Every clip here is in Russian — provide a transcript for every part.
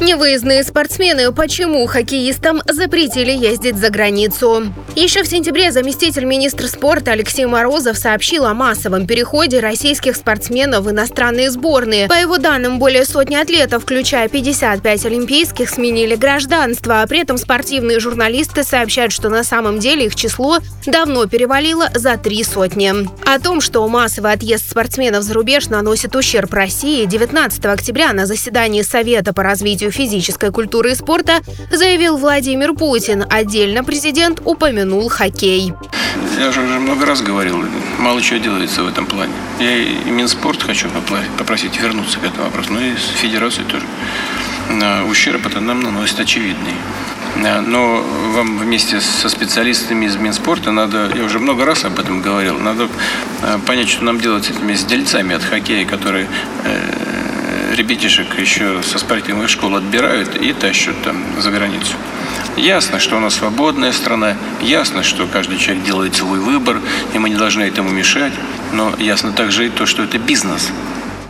Невыездные спортсмены. Почему хоккеистам запретили ездить за границу? Еще в сентябре заместитель министра спорта Алексей Морозов сообщил о массовом переходе российских спортсменов в иностранные сборные. По его данным, более сотни атлетов, включая 55 олимпийских, сменили гражданство. А при этом спортивные журналисты сообщают, что на самом деле их число давно перевалило за три сотни. О том, что массовый отъезд спортсменов за рубеж наносит ущерб России, 19 октября на заседании Совета по развитию физической культуры и спорта заявил Владимир Путин. Отдельно президент упомянул хоккей. Я же уже много раз говорил, мало чего делается в этом плане. Я и Минспорт хочу попросить вернуться к этому вопросу, но и с Федерацией тоже. Ущерб это нам наносит очевидный. Но вам вместе со специалистами из Минспорта надо, я уже много раз об этом говорил, надо э, понять, что нам делать с этими с дельцами от хоккея, которые э, ребятишек еще со спортивных школ отбирают и тащат там за границу. Ясно, что у нас свободная страна, ясно, что каждый человек делает свой выбор, и мы не должны этому мешать, но ясно также и то, что это бизнес.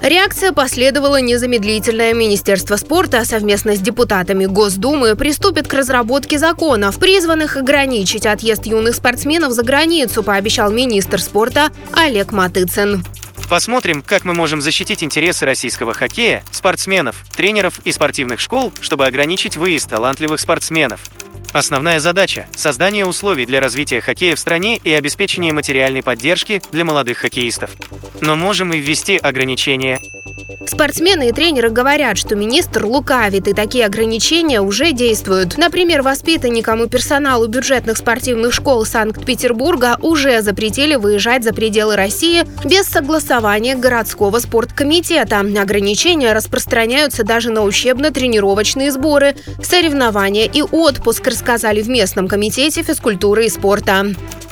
Реакция последовала незамедлительная. Министерство спорта совместно с депутатами Госдумы приступит к разработке законов, призванных ограничить отъезд юных спортсменов за границу, пообещал министр спорта Олег Матыцын. Посмотрим, как мы можем защитить интересы российского хоккея, спортсменов, тренеров и спортивных школ, чтобы ограничить выезд талантливых спортсменов. Основная задача – создание условий для развития хоккея в стране и обеспечение материальной поддержки для молодых хоккеистов. Но можем и ввести ограничения Спортсмены и тренеры говорят, что министр лукавит, и такие ограничения уже действуют. Например, воспитанникам и персоналу бюджетных спортивных школ Санкт-Петербурга уже запретили выезжать за пределы России без согласования городского спорткомитета. Ограничения распространяются даже на учебно-тренировочные сборы, соревнования и отпуск, рассказали в местном комитете физкультуры и спорта.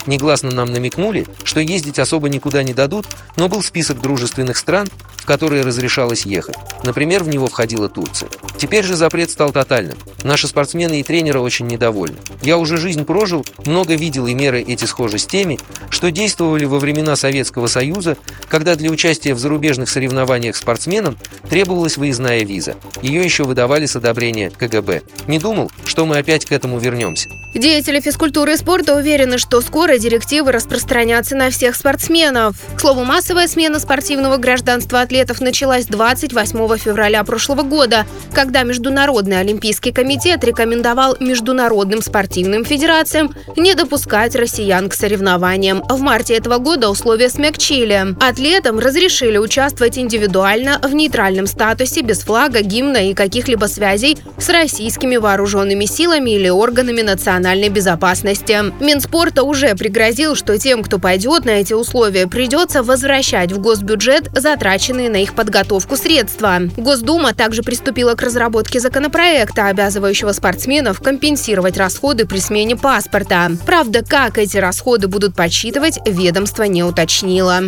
Негласно нам намекнули, что ездить особо никуда не дадут, но был список дружественных стран, в которые разрешалось ехать. Например, в него входила Турция. Теперь же запрет стал тотальным. Наши спортсмены и тренеры очень недовольны. Я уже жизнь прожил, много видел и меры эти схожи с теми, что действовали во времена Советского Союза, когда для участия в зарубежных соревнованиях спортсменам требовалась выездная виза. Ее еще выдавали с одобрения КГБ. Не думал, что мы опять к этому вернемся. Деятели физкультуры и спорта уверены, что скоро директивы распространятся на всех спортсменов. К слову, массовая смена спортивного гражданства атлетов началась 28 февраля прошлого года, когда Международный олимпийский комитет рекомендовал международным спортивным федерациям не допускать россиян к соревнованиям. В марте этого года условия смягчили. Атлетам разрешили участвовать индивидуально в нейтральном статусе без флага, гимна и каких-либо связей с российскими вооруженными силами или органами национальной безопасности. Минспорта уже пригрозил, что тем, кто пойдет на эти условия, придется возвращать в госбюджет затраченные на их подготовку средства. Госдума также приступила к разработке законопроекта, обязывающего спортсменов компенсировать расходы при смене паспорта. Правда, как эти расходы будут подсчитывать, ведомство не уточнило.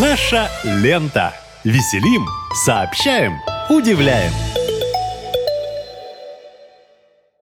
Наша лента. Веселим, сообщаем, удивляем.